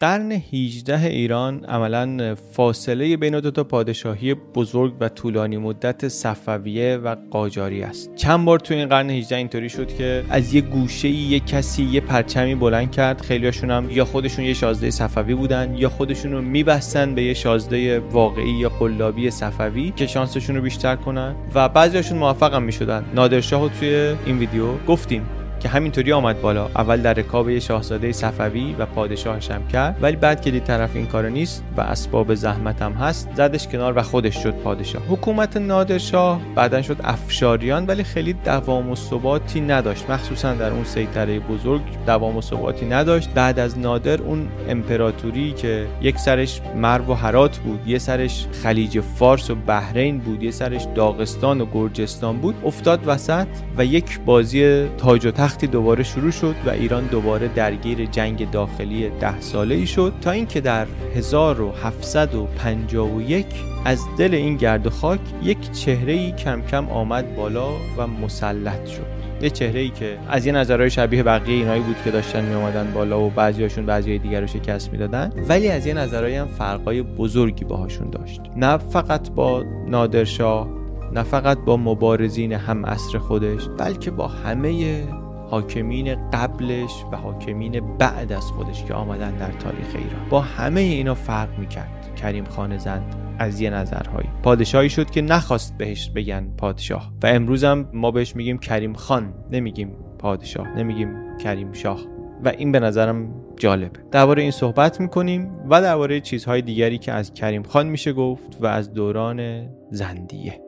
قرن 18 ایران عملا فاصله بین دو تا پادشاهی بزرگ و طولانی مدت صفویه و قاجاری است. چند بار تو این قرن 18 اینطوری شد که از یه گوشه یه کسی یه پرچمی بلند کرد. خیلیاشون هم یا خودشون یه شازده صفوی بودن یا خودشون رو میبستن به یه شازده واقعی یا قلابی صفوی که شانسشون رو بیشتر کنن. و بعضیاشون موفق هم می‌شدن. نادرشاه رو توی این ویدیو گفتیم. که همینطوری آمد بالا. اول در رکاب شاهزاده صفوی و پادشاهش هم کرد ولی بعد که دید طرف این کار نیست و اسباب زحمت هم هست زدش کنار و خودش شد پادشاه. حکومت نادرشاه بعدا شد افشاریان ولی خیلی دوام و ثباتی نداشت. مخصوصا در اون سیطره بزرگ دوام و ثباتی نداشت. بعد از نادر اون امپراتوری که یک سرش مرو و هرات بود یه سرش خلیج فارس و بحرین بود یه سرش داغستان و گرجستان بود افتاد وسط و یک بازی تاج و تختی دوباره شروع شد و ایران دوباره درگیر جنگ داخلی ده ساله ای شد تا اینکه در 1751 از دل این گرد و خاک یک چهره ای کم کم آمد بالا و مسلط شد. یه چهره ای که از یه نظرهای شبیه بقیه اینایی بود که داشتن می اومدن بالا و بعضیاشون بعضی دیگر رو شکست می‌دادن ولی از یه نظرهای هم فرقای بزرگی باهاشون داشت. نه فقط با نادرشاه نه فقط با مبارزین هم عصر خودش بلکه با همه حاکمین قبلش و حاکمین بعد از خودش که آمدن در تاریخ ایران. با همه اینا فرق می‌کرد. کریم خان زند از یه نظرهایی. پادشاهی شد که نخواست بهش بگن پادشاه. و امروز هم ما بهش میگیم کریم خان. نمیگیم پادشاه. نمیگیم کریم شاه. و این به نظرم جالبه. درباره این صحبت می‌کنیم و درباره چیزهای دیگری که از کریم خان میشه گفت و از دوران زندیه.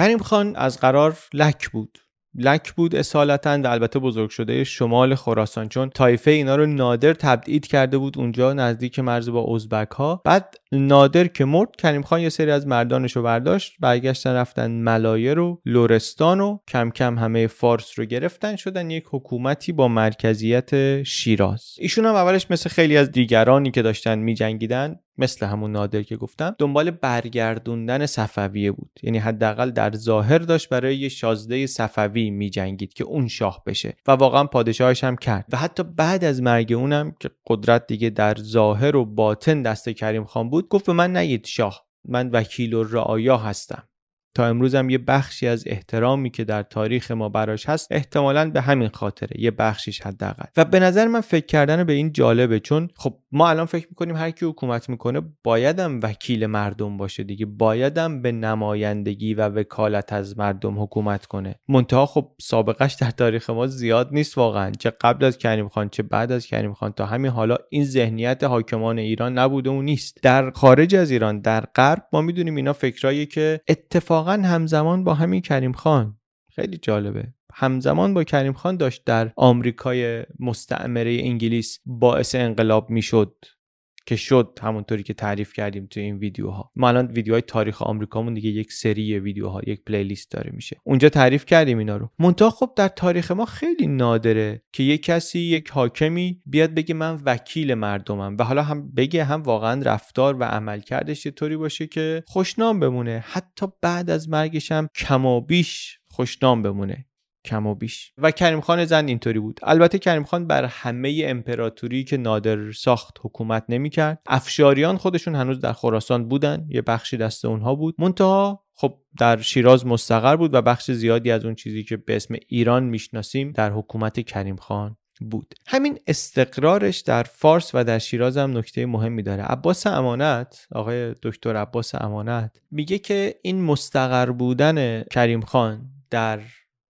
کریم خان از قرار لک بود. لک بود اصالتا و البته بزرگ شده شمال خراسان چون تایفه اینا رو نادر تبعید کرده بود اونجا نزدیک مرز با ازبک ها بعد نادر که مرد کریم خان یه سری از مردانش رو برداشت برگشتن رفتن ملایر رو لورستان و کم کم همه فارس رو گرفتن شدن یک حکومتی با مرکزیت شیراز. ایشون هم اولش مثل خیلی از دیگرانی که داشتن میجنگیدن مثل همون نادر که گفتم دنبال برگردوندن صفویه بود. یعنی حداقل در ظاهر داشت برای یه شازده صفوی میجنگید که اون شاه بشه. و واقعا پادشاهش هم کرد. و حتی بعد از مرگ اونم که قدرت دیگه در ظاهر و باطن دست کریم خان بود گفت به من نگید شاه من وکیل و رعایا هستم. تا امروز هم یه بخشی از احترامی که در تاریخ ما براش هست احتمالا به همین خاطره یه بخشیش حداقل. و به نظر من فکر کردن به این جالبه چون خب ما الان فکر می‌کنیم هر کی حکومت می‌کنه بایدم وکیل مردم باشه دیگه بایدم به نمایندگی و وکالت از مردم حکومت کنه. منتها خب سابقش در تاریخ ما زیاد نیست واقعا. چه قبل از کریم خان چه بعد از کریم خان تا همین حالا این ذهنیت حاکمان ایران نبوده و نیست. در خارج از ایران در غرب ما می‌دونیم اینا فکرایی که اتفاقا همزمان با همین کریم خان. خیلی جالبه. همزمان با کریم خان داشت در آمریکای مستعمره انگلیس باعث انقلاب می‌شد. که شد همونطوری که تعریف کردیم تو این ویدیوها. ما الان ویدیوهای تاریخ آمریکامون دیگه یک سری ویدیوها یک پلیلیست داره میشه. اونجا تعریف کردیم اینا رو. منتها خب در تاریخ ما خیلی نادره که یک کسی یک حاکمی بیاد بگه من وکیل مردمم و حالا هم بگه هم واقعا رفتار و عملکردش طوری باشه که خوشنام بمونه. حتی بعد از مرگش هم کم و بیش خوشنام بمونه. کم و بیش. و کریم خان زند اینطوری بود. البته کریم خان بر همه امپراتوری که نادر ساخت حکومت نمی‌کرد. افشاریان خودشون هنوز در خراسان بودن. یه بخشی دست اونها بود. منتها خب در شیراز مستقر بود و بخش زیادی از اون چیزی که به اسم ایران می‌شناسیم در حکومت کریم خان بود. همین استقرارش در فارس و در شیراز هم نکته مهمی داره. عباس امانت آقای دکتر عباس امانت میگه که این مستقر بودن کریم خان در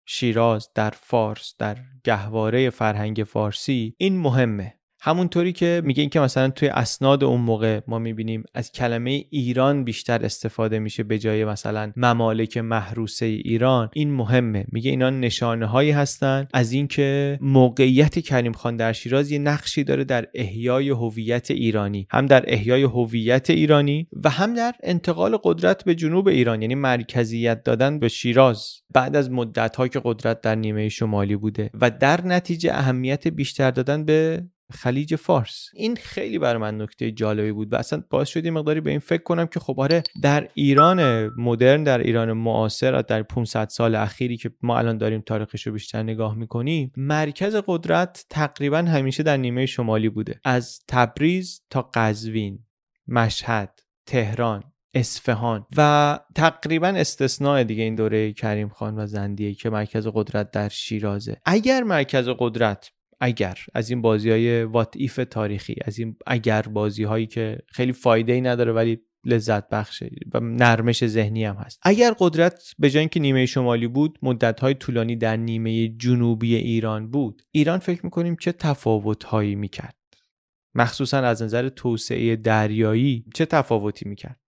شیراز در فارس در گهواره فرهنگ فارسی این مهمه. همونطوری که میگه اینکه مثلا توی اسناد اون موقع ما می‌بینیم از کلمه ایران بیشتر استفاده میشه به جای مثلا ممالک محروسه ایران این مهمه. میگه اینا نشانه هایی هستن. از اینکه موقعیت کریم خان در شیراز یه نقشی داره در احیای هویت ایرانی. هم در احیای هویت ایرانی و هم در انتقال قدرت به جنوب ایران یعنی مرکزیت دادن به شیراز. بعد از مدت که قدرت در نیمه شمالی بوده و در نتیجه اهمیت بیشتر دادن به خلیج فارس. این خیلی بر من نکته جالبی بود و اصلا باعث شد مقداری به این فکر کنم که خب آره در ایران مدرن در ایران معاصر در 500 سال اخیری که ما الان داریم تاریخش رو بیشتر نگاه می‌کنیم مرکز قدرت تقریبا همیشه در نیمه شمالی بوده. از تبریز تا قزوین مشهد تهران اصفهان و تقریبا استثناء دیگه این دوره کریم خان و زندیه که مرکز قدرت در شیرازه. اگر مرکز قدرت اگر از این بازی های وات ایف تاریخی از این اگر بازی هایی که خیلی فایده ای نداره ولی لذت بخشه و نرمش ذهنی هم هست. اگر قدرت به جای اینکه نیمه شمالی بود مدت طولانی در نیمه جنوبی ایران بود. ایران فکر می‌کنیم چه تفاوت هایی می‌کرد؟ مخصوصا از نظر توسعه دریایی چه تفاوتی می‌کرد؟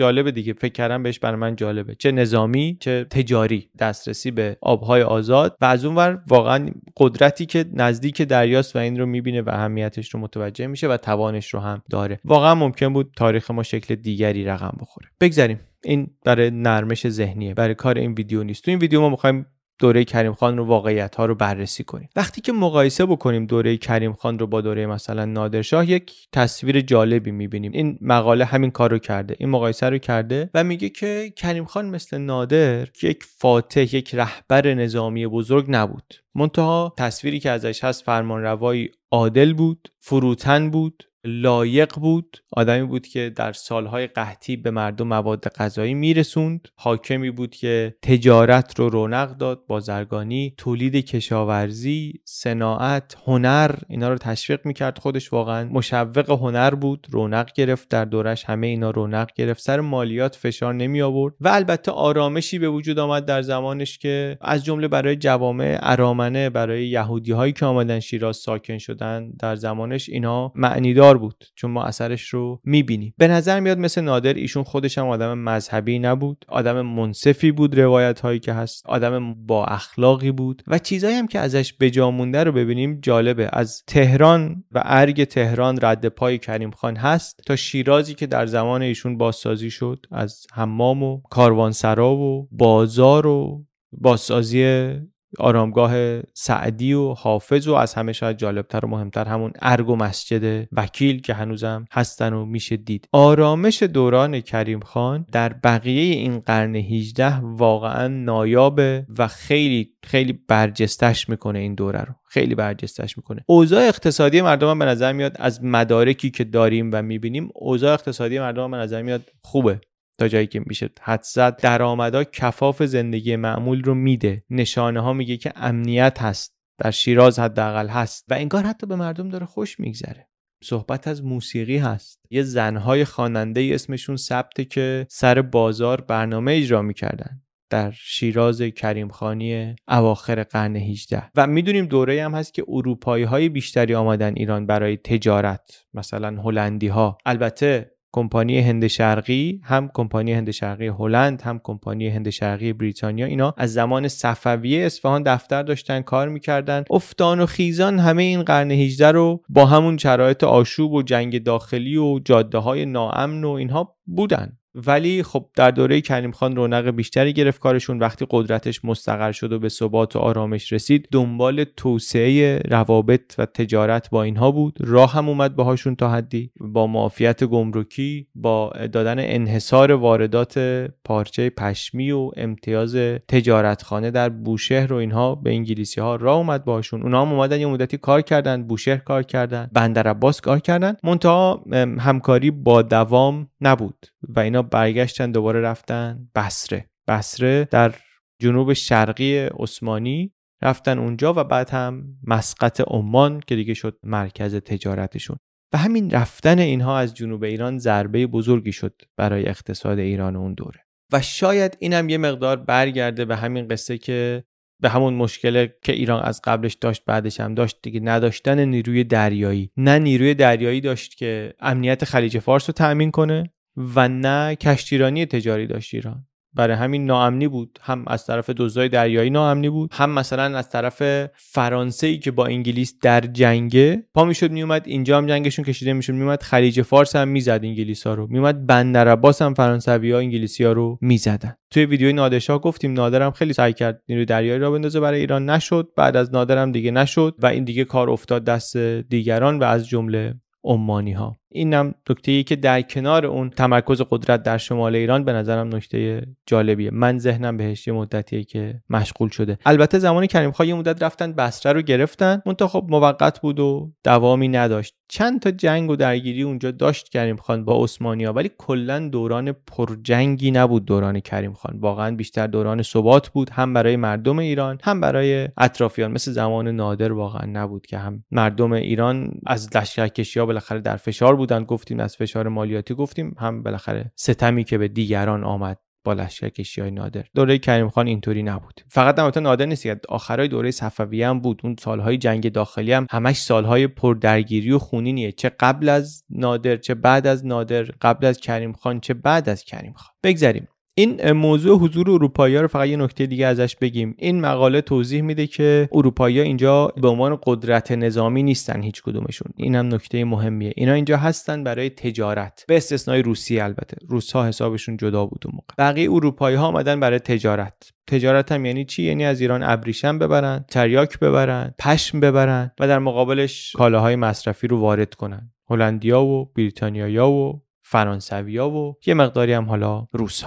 جالبه دیگه. فکر کردم بهش برای من جالبه. چه نظامی چه تجاری دسترسی به آبهای آزاد. و از اونور واقعا قدرتی که نزدیک دریاست و این رو می‌بینه و اهمیتش رو متوجه میشه و توانش رو هم داره. واقعا ممکن بود تاریخ ما شکل دیگری رقم بخوره. بگذاریم. این برای نرمش ذهنیه. برای کار این ویدیو نیست. تو این ویدیو ما می‌خوایم دوره کریم خان رو واقعیت ها رو بررسی کنیم. وقتی که مقایسه بکنیم دوره کریم خان رو با دوره مثلا نادرشاه یک تصویر جالبی می‌بینیم. این مقاله همین کار رو کرده این مقایسه رو کرده و میگه که کریم خان مثل نادر یک فاتح یک رهبر نظامی بزرگ نبود. منتها تصویری که ازش هست فرمانروایی عادل بود فروتن بود لایق بود آدمی بود که در سالهای قحطی به مردم مواد غذایی میرسوند. حاکمی بود که تجارت رو رونق داد بازرگانی تولید کشاورزی صناعت هنر اینا رو تشویق می‌کرد خودش واقعا. مشوق هنر بود رونق گرفت در دورش همه اینا رونق گرفت. سر مالیات فشار نمی آورد و البته آرامشی به وجود آمد در زمانش که از جمله برای جوامع ارامنه برای یهودی هایی که آمدن شیراز ساکن شدن در زمانش اینا معنیدار بود چون ما اثرش رو می‌بینیم. به نظر میاد مثل نادر ایشون خودش هم آدم مذهبی نبود آدم منصفی بود روایت هایی که هست آدم با اخلاقی بود و چیزایی هم که ازش بجا مونده رو ببینیم جالبه. از تهران و ارگ تهران رد پای کریم خان هست تا شیرازی که در زمان ایشون بازسازی شد از حمام و کاروانسرا و بازار و بازسازی آرامگاه سعدی و حافظ و از همه شاید جالبتر و مهمتر همون ارگ و مسجد وکیل که هنوزم هستن و میشه دید. آرامش دوران کریم خان در بقیه این قرن 18 واقعا نایابه و خیلی خیلی برجستش می‌کنه این دوره رو. خیلی برجستش می‌کنه. اوضاع اقتصادی مردم هم به نظر میاد از مدارکی که داریم و می‌بینیم اوضاع اقتصادی مردم هم به نظر میاد خوبه. تا جایی که میشه حد زد. درآمدا کفاف زندگی معمول رو میده. نشانه ها میگه که امنیت هست. در شیراز حداقل هست. و انگار حتی به مردم داره خوش میگذره. صحبت از موسیقی هست. یه زنهای خواننده اسمشون ثبته که سر بازار برنامه اجرا می‌کردن. در شیراز کریمخانی اواخر قرن 18 و می‌دونیم دوره هم هست که اروپایی های بیشتری آمدن ایران برای تجارت. مثلا هلندی ها البته کمپانی هند شرقی هم کمپانی هند شرقی هلند هم کمپانی هند شرقی بریتانیا اینا از زمان صفویه اصفهان دفتر داشتن کار می‌کردن. افتان و خیزان همه این قرن 18 رو با همون شرایط آشوب و جنگ داخلی و جاده های ناامن و اینها بودن. ولی خب در دوره کریم خان رونق بیشتری گرفت کارشون. وقتی قدرتش مستقر شد و به ثبات و آرامش رسید دنبال توسعه روابط و تجارت با اینها بود. راه هم اومد باهاشون تا حدی. با معافیت گمرکی با دادن انحصار واردات پارچه پشمی و امتیاز تجارتخانه در بوشهر و اینها به انگلیسی ها راه اومد باهاشون. اونها هم اومدن یه مدتی کار کردن بوشهر کار کردن بندر عباس کار کردن. منتها همکاری با دوام نبود و اینا برگشتن دوباره رفتن. بسره بسره در جنوب شرقی عثمانی رفتن اونجا و بعد هم مسقط عمان که دیگه شد مرکز تجارتشون. و همین رفتن اینها از جنوب ایران ضربه بزرگی شد برای اقتصاد ایران اون دوره. و شاید اینم یه مقدار برگرده به همین قصه که به همون مشکل که ایران از قبلش داشت بعدش هم داشت دیگه نداشتن نیروی دریایی. نه نیروی دریایی داشت که امنیت خلیج فارس رو تأمین کنه و نه کشتیرانی تجاری داشت ایران. برای همین ناامنی بود. هم از طرف دزدای دریایی ناامنی بود هم مثلا از طرف فرانسه ای که با انگلیس در جنگه. پا می‌شد میومد اینجا هم جنگشون کشیده می‌شد میومد خلیج فارس هم می‌زد انگلیس ها رو. میومد بندر عباس هم فرانسوی ها انگلیسی ها رو می‌زدن. توی ویدیوی نادرشاه گفتیم نادرم خیلی سعی کرد نیروی دریایی را بندازه برای ایران. نشد. بعد از نادرم دیگه نشد و این دیگه کار افتاد دست دیگران و از جمله عمانی ها اینم نکته ای که در کنار اون تمرکز قدرت در شمال ایران به نظرم نکته جالبیه. من ذهنم بهش یه مدتیه که مشغول شده. البته زمان کریم خان مدت رفتن بسره رو گرفتن منتها خب موقت بود و دوامی نداشت. چند تا جنگ و درگیری اونجا داشت کریم خان با عثمانیا ولی کلا دوران پرجنگی نبود دوران کریم خان. واقعا بیشتر دوران ثبات بود هم برای مردم ایران هم برای اطرافیان. مثل زمان نادر واقعا نبود که هم مردم ایران از لشکرکشی ها بالاخره در فشار بودن گفتیم از فشار مالیاتی گفتیم هم بالاخره ستمی که به دیگران آمد با لشکرکشی های نادر. دوره کریم خان اینطوری نبود. فقط البته نادر نیست آخرای دوره صفویه هم بود. اون سالهای جنگ داخلی هم همش سالهای پردرگیری و خونینیه. چه قبل از نادر چه بعد از نادر قبل از کریم خان چه بعد از کریم خان. بگذریم. این موضوع حضور اروپایی رو فقط یه نکته دیگه ازش بگیم. این مقاله توضیح میده که اروپایی اینجا به عنوان قدرت نظامی نیستن هیچ کدومشون. این هم نکته مهمیه. اینا اینجا هستن برای تجارت. به استثنای روسیه البته. روس ها حسابشون جدا بود اون موقع. بقیه اروپایی ها آمدن برای تجارت. تجارت هم یعنی چی؟ یعنی از ایران ابریشم ببرن تریاک ببرن پشم ببرن و در مقابلش کالاهای مصرفی رو وارد کنن. هلندیا و بریتانیایا و فرانسویا و یه مقداری هم حالا روس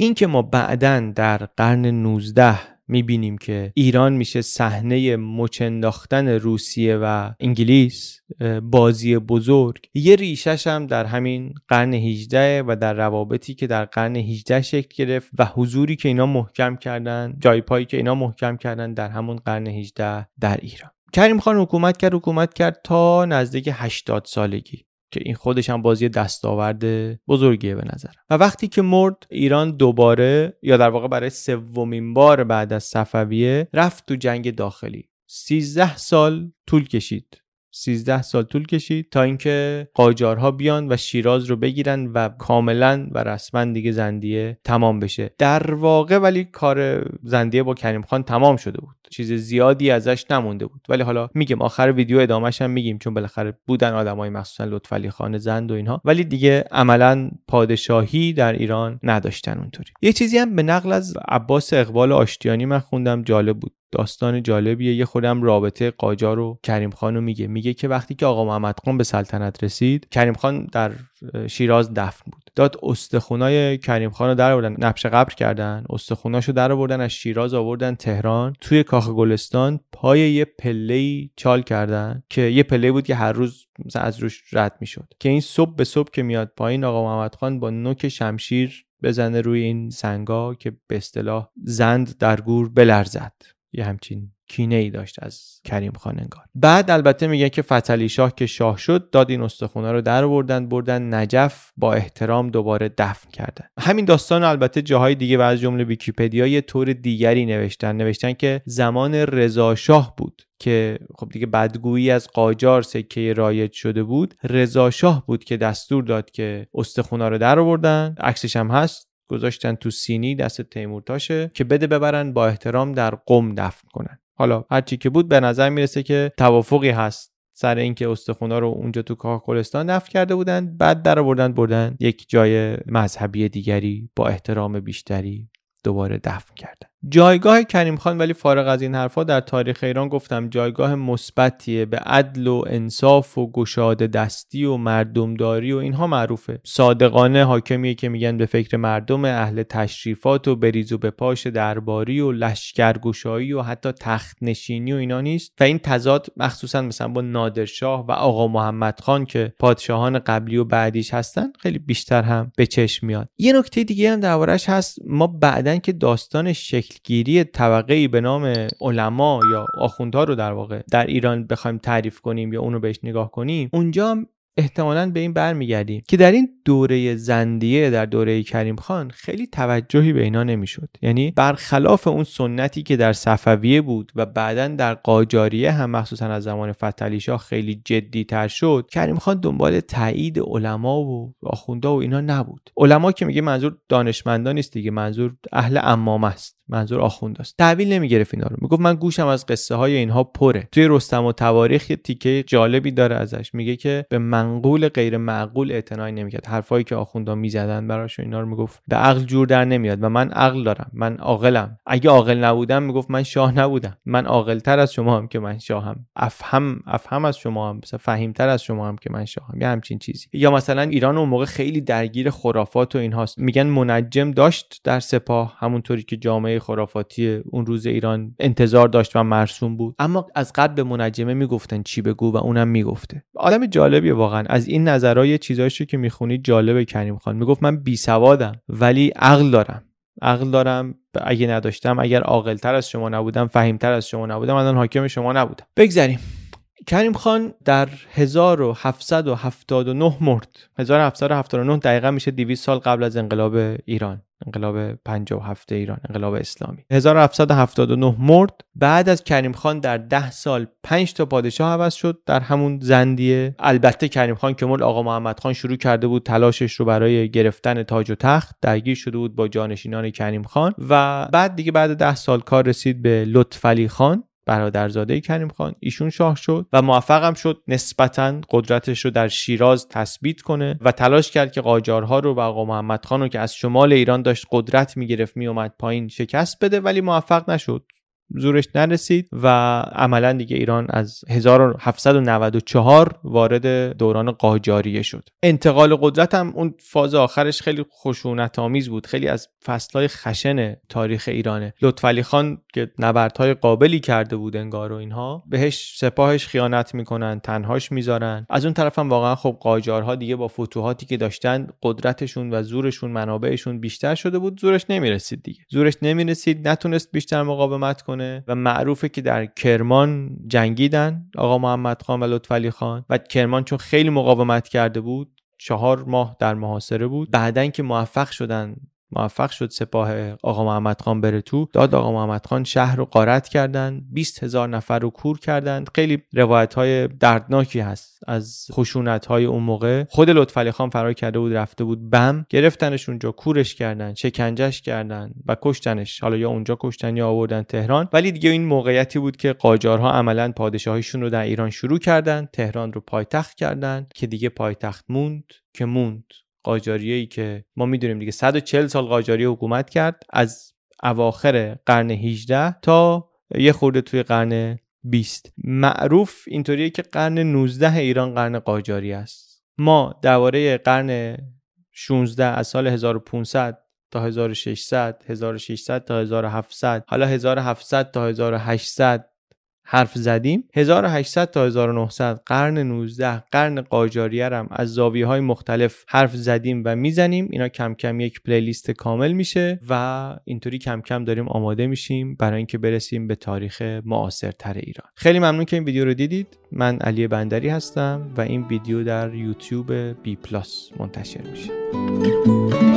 ها این که ما بعدا در قرن 19 می‌بینیم که ایران میشه صحنه مچنداختن روسیه و انگلیس بازی بزرگ. یه ریشش هم در همین قرن 18 و در روابطی که در قرن 18 شکل گرفت و حضوری که اینا محکم کردن جای پایی که اینا محکم کردن در همون قرن 18 در ایران. کریم خان حکومت کرد حکومت کرد تا نزدیک 80 سالگی. که این خودش هم بازی دستاورد بزرگیه به نظر و وقتی که مرد ایران دوباره یا در واقع برای سومین بار بعد از صفویه رفت تو جنگ داخلی. 13 سال طول کشید. 13 سال طول کشید تا اینکه قاجارها بیان و شیراز رو بگیرن و کاملا و رسما دیگه زندیه تمام بشه. در واقع ولی کار زندیه با کریم خان تمام شده بود. چیز زیادی ازش نمونده بود. ولی حالا میگم آخر ویدیو ادامهش هم میگیم چون بالاخره بودن آدمای مخصوصا لطفعلی خان زند و اینها. ولی دیگه عملا پادشاهی در ایران نداشتن اونطوری. یه چیزی هم به نقل از عباس اقبال آشتیانی من خوندم جالب بود. داستان جالبیه. یه خودم رابطه قاجار و کریم خان رو میگه. میگه که وقتی که آقا محمد خان به سلطنت رسید کریم خان در شیراز دفن بود. داد استخونای کریم خان رو در آوردن. نبش قبر کردن. استخوناشو در آوردن از شیراز آوردن تهران. توی کاخ گلستان پای یه پله چال کردن که یه پله بود که هر روز مثلا از روش رد می‌شد. که این صبح به صبح که میاد پایین آقا محمد خان با نوک شمشیر بزنه روی این سنگا که به اصطلاح زند در گور بلرزد. یه همچین کینه ای داشت از کریم خان انگار. بعد البته میگه که فتلی شاه که شاه شد داد این استخونا رو در بردن بردن نجف با احترام دوباره دفن کردن. همین داستان البته جاهای دیگه و از جمله ویکیپدیا یه طور دیگری نوشتن. نوشتن که زمان رضا شاه بود که خب دیگه بدگویی از قاجار سکه رایج شده بود. رضا شاه بود که دستور داد که استخونا رو در آوردن. عکسش هم هست. گذاشتن تو سینی دست تیمورتاشه که بده ببرن با احترام در قم دفن کنن. حالا هرچی که بود به نظر می‌رسه که توافقی هست سر اینکه استخونا رو اونجا تو کاخلستان دفن کرده بودن بعد در بردن بردن یک جای مذهبی دیگری با احترام بیشتری دوباره دفن کردن. جایگاه کریم خان ولی فارغ از این حرفا در تاریخ ایران گفتم جایگاه مثبتیه. به عدل و انصاف و گشاده دستی و مردمداری و اینها معروفه. صادقانه حاکمیه که میگن به فکر مردم اهل تشریفات و بریز و به پاش درباری و لشکرگشایی و حتی تخت نشینی و اینا نیست. و این تضاد مخصوصا مثلا با نادرشاه و آقا محمد خان که پادشاهان قبلی و بعدیش هستن خیلی بیشتر هم به چشم میاد. یه نکته دیگه هم دربارش هست. ما بعدن که داستان شکل گیری طبقه به نام علما یا آخوندها رو در واقع در ایران بخوایم تعریف کنیم یا اونو بهش نگاه کنیم اونجا احتمالا به این برمیگردیم که در این دوره زندیه در دوره کریم خان خیلی توجهی به اینا نمی‌شد. یعنی برخلاف اون سنتی که در صفویه بود و بعدا در قاجاریه هم مخصوصا از زمان فتلی شاه خیلی جدی تر شد کریم خان دنبال تایید علما و آخوندا و اینا نبود. علما که میگه منظور دانشمندان نیست دیگه منظور اهل امامه است. منظور آخوند است تحویل نمی‌گرفت اینا رو. می‌گفت من گوشم از قصه های اینها پره. توی رستم و تواریخ یه تیکه جالبی داره ازش. میگه که به منقول غیر معقول اعتنایی نمی‌کرد. حرفایی که آخوندا می‌زدن براش اینا رو می‌گفت. به عقل جور در نمیاد و من عقل دارم. من عاقلم. اگه عاقل نبودم می‌گفت من شاه نبودم. من عاقل تر از شما هم که من شاهم. افهم افهم از شما هم. مثلا فهیم تر از شما هم که من شاهم. یه همچین چیزی. یا مثلا ایران اون موقع خیلی درگیر خرافات و اینهاست. میگن منجم داشت در سپاه. همونطوری که جامعه خرافاتی اون روز ایران انتظار داشت و مرسوم بود. اما از قبل به منجمه می‌گفتن چی بگو و اونم می‌گفته. آدم جالبیه واقعا. از این نظرهای چیزایشو که می‌خونی جالبه کریم خان. می‌گفت من بی سوادم ولی عقل دارم. عقل دارم اگه نداشتم اگر عاقلتر از شما نبودم فهیمتر از شما نبودم الان حاکم شما نبودم. بگذریم. کریم خان در 1779 مرد. 1779 دقیقا میشه 200 سال قبل از انقلاب ایران. انقلاب 57 ایران انقلاب اسلامی. 1779 مرد. بعد از کریم خان در 10 سال 5 تا پادشاه عوض شد در همون زندیه البته کریم خان که مرد آقا محمد خان شروع کرده بود تلاشش رو برای گرفتن تاج و تخت درگیر شده بود با جانشینان کریم خان و بعد دیگه بعد 10 سال کار رسید به لطفعلی خان. برادرزاده کریم خان ایشون شاه شد و موفقم شد نسبتا قدرتش رو در شیراز تثبیت کنه و تلاش کرد که قاجارها رو و آقا محمد خان رو که از شمال ایران داشت قدرت می‌گرفت میومد پایین شکست بده ولی موفق نشد. زورش نرسید و عملا دیگه ایران از 1794 وارد دوران قاجاریه شد. انتقال قدرت هم اون فاز آخرش خیلی خشونت آمیز بود. خیلی از فصلهای خشن تاریخ ایرانه. لطفعلی خان که نبردهای قابلی کرده بود انگار و اینها بهش سپاهش خیانت می‌کنن تنهاش می‌ذارن. از اون طرف هم واقعا خب قاجارها دیگه با فتوحاتی که داشتن قدرتشون و زورشون منابعشون بیشتر شده بود. زورش نمی‌رسید دیگه. زورش نمی‌رسید نتونست بیشتر مقاومت کنه. و معروفه که در کرمان جنگیدن. آقا محمد خان و لطفعلی خان. و کرمان چون خیلی مقاومت کرده بود چهار ماه در محاصره بود. بعدن که موفق شدن موفق شد سپاه آقا محمد خان بره تو. داد آقا محمد خان شهر رو قارت کردن 20 هزار نفر رو کور کردند خیلی روایت های دردناکی هست از خشونت های اون موقع. خود لطفعلی خان فرار کرده بود رفته بود بم. گرفتنش اونجا کورش کردن شکنجش کردن و کشتنش. حالا یا اونجا کشتن یا آوردن تهران. ولی دیگه این موقعیتی بود که قاجارها عملا پادشاهیشون رو در ایران شروع کردن. تهران رو پایتخت کردن که دیگه پایتخت موند که موند. قاجاریه که ما می‌دونیم دیگه 140 سال قاجاریه حکومت کرد از اواخر قرن 18 تا یه خورده توی قرن 20 معروف اینطوریه که قرن 19 ایران قرن قاجاری است. ما درباره قرن 16 از سال 1500 تا 1600 1600 تا 1700 حالا 1700 تا 1800 حرف زدیم. 1800 تا 1900 قرن 19 قرن قاجاریه هم از زاویه های مختلف حرف زدیم و می‌زنیم. اینا کم کم یک پلیلیست کامل میشه و اینطوری کم کم داریم آماده میشیم برای اینکه برسیم به تاریخ معاصرتر ایران. خیلی ممنون که این ویدیو رو دیدید. من علی بندری هستم و این ویدیو در یوتیوب بی پلاس منتشر میشه.